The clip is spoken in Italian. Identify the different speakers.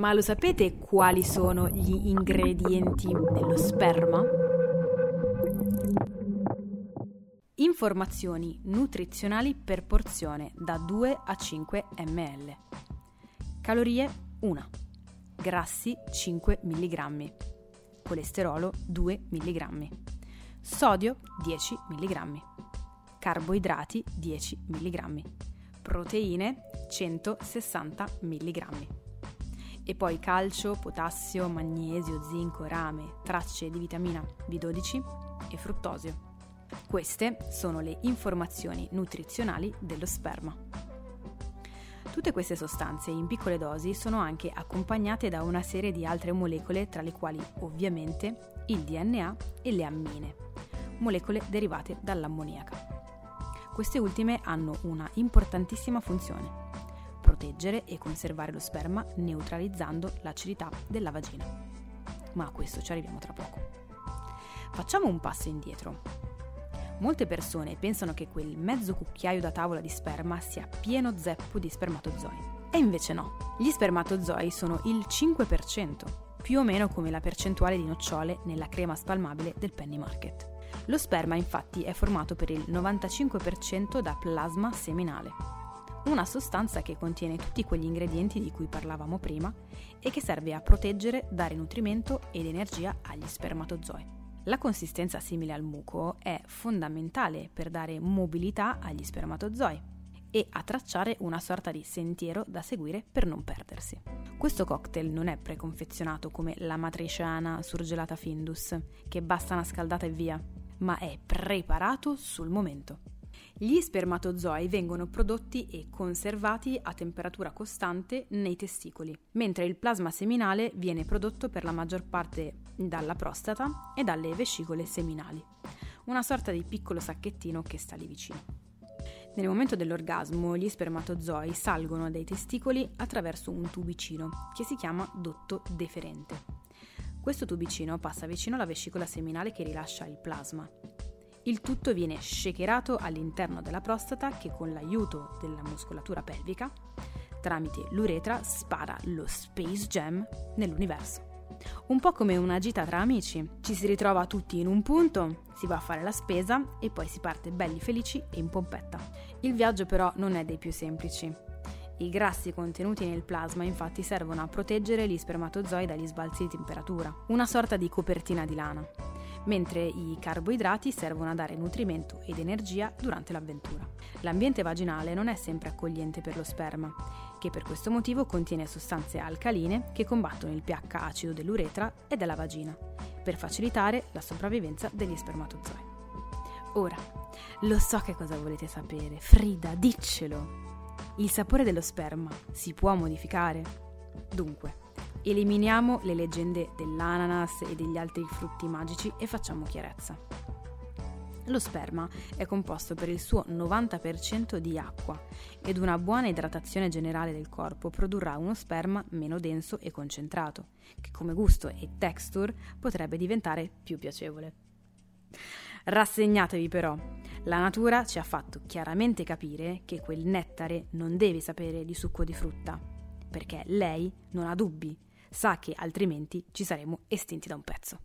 Speaker 1: Ma lo sapete quali sono gli ingredienti dello sperma? Informazioni nutrizionali per porzione da 2 a 5 ml. Calorie 1. Grassi 5 mg. Colesterolo 2 mg. Sodio 10 mg. Carboidrati 10 mg. Proteine 160 mg e poi calcio, potassio, magnesio, zinco, rame, tracce di vitamina B12 e fruttosio. Queste sono le informazioni nutrizionali dello sperma. Tutte queste sostanze in piccole dosi sono anche accompagnate da una serie di altre molecole tra le quali ovviamente il DNA e le ammine, molecole derivate dall'ammoniaca. Queste ultime hanno una importantissima funzione proteggere e conservare lo sperma neutralizzando l'acidità della vagina. Ma a questo ci arriviamo tra poco. Facciamo un passo indietro. Molte persone pensano che quel mezzo cucchiaio da tavola di sperma sia pieno zeppo di spermatozoi. E invece no. Gli spermatozoi sono il 5%, più o meno come la percentuale di nocciole nella crema spalmabile del Penny Market. Lo sperma infatti è formato per il 95% da plasma seminale, una sostanza che contiene tutti quegli ingredienti di cui parlavamo prima e che serve a proteggere, dare nutrimento ed energia agli spermatozoi. La consistenza simile al muco è fondamentale per dare mobilità agli spermatozoi e a tracciare una sorta di sentiero da seguire per non perdersi. Questo cocktail non è preconfezionato come la matriciana surgelata Findus, che basta una scaldata e via, ma è preparato sul momento. Gli spermatozoi vengono prodotti e conservati a temperatura costante nei testicoli, mentre il plasma seminale viene prodotto per la maggior parte dalla prostata e dalle vescicole seminali, una sorta di piccolo sacchettino che sta lì vicino. Nel momento dell'orgasmo gli spermatozoi salgono dai testicoli attraverso un tubicino che si chiama dotto deferente. Questo tubicino passa vicino alla vescicola seminale che rilascia il plasma il tutto viene shakerato all'interno della prostata che con l'aiuto della muscolatura pelvica, tramite l'uretra, spara lo Space Jam nell'universo. Un po' come una gita tra amici. Ci si ritrova tutti in un punto, si va a fare la spesa e poi si parte belli felici e in pompetta. Il viaggio però non è dei più semplici. I grassi contenuti nel plasma infatti servono a proteggere gli spermatozoi dagli sbalzi di temperatura, una sorta di copertina di lana mentre i carboidrati servono a dare nutrimento ed energia durante l'avventura. L'ambiente vaginale non è sempre accogliente per lo sperma, che per questo motivo contiene sostanze alcaline che combattono il pH acido dell'uretra e della vagina, per facilitare la sopravvivenza degli spermatozoi. Ora, lo so che cosa volete sapere, Frida, diccelo! Il sapore dello sperma si può modificare? Dunque, Eliminiamo le leggende dell'ananas e degli altri frutti magici e facciamo chiarezza. Lo sperma è composto per il suo 90% di acqua ed una buona idratazione generale del corpo produrrà uno sperma meno denso e concentrato, che come gusto e texture potrebbe diventare più piacevole. Rassegnatevi però, la natura ci ha fatto chiaramente capire che quel nettare non deve sapere di succo di frutta, perché lei non ha dubbi sa che altrimenti ci saremo estinti da un pezzo.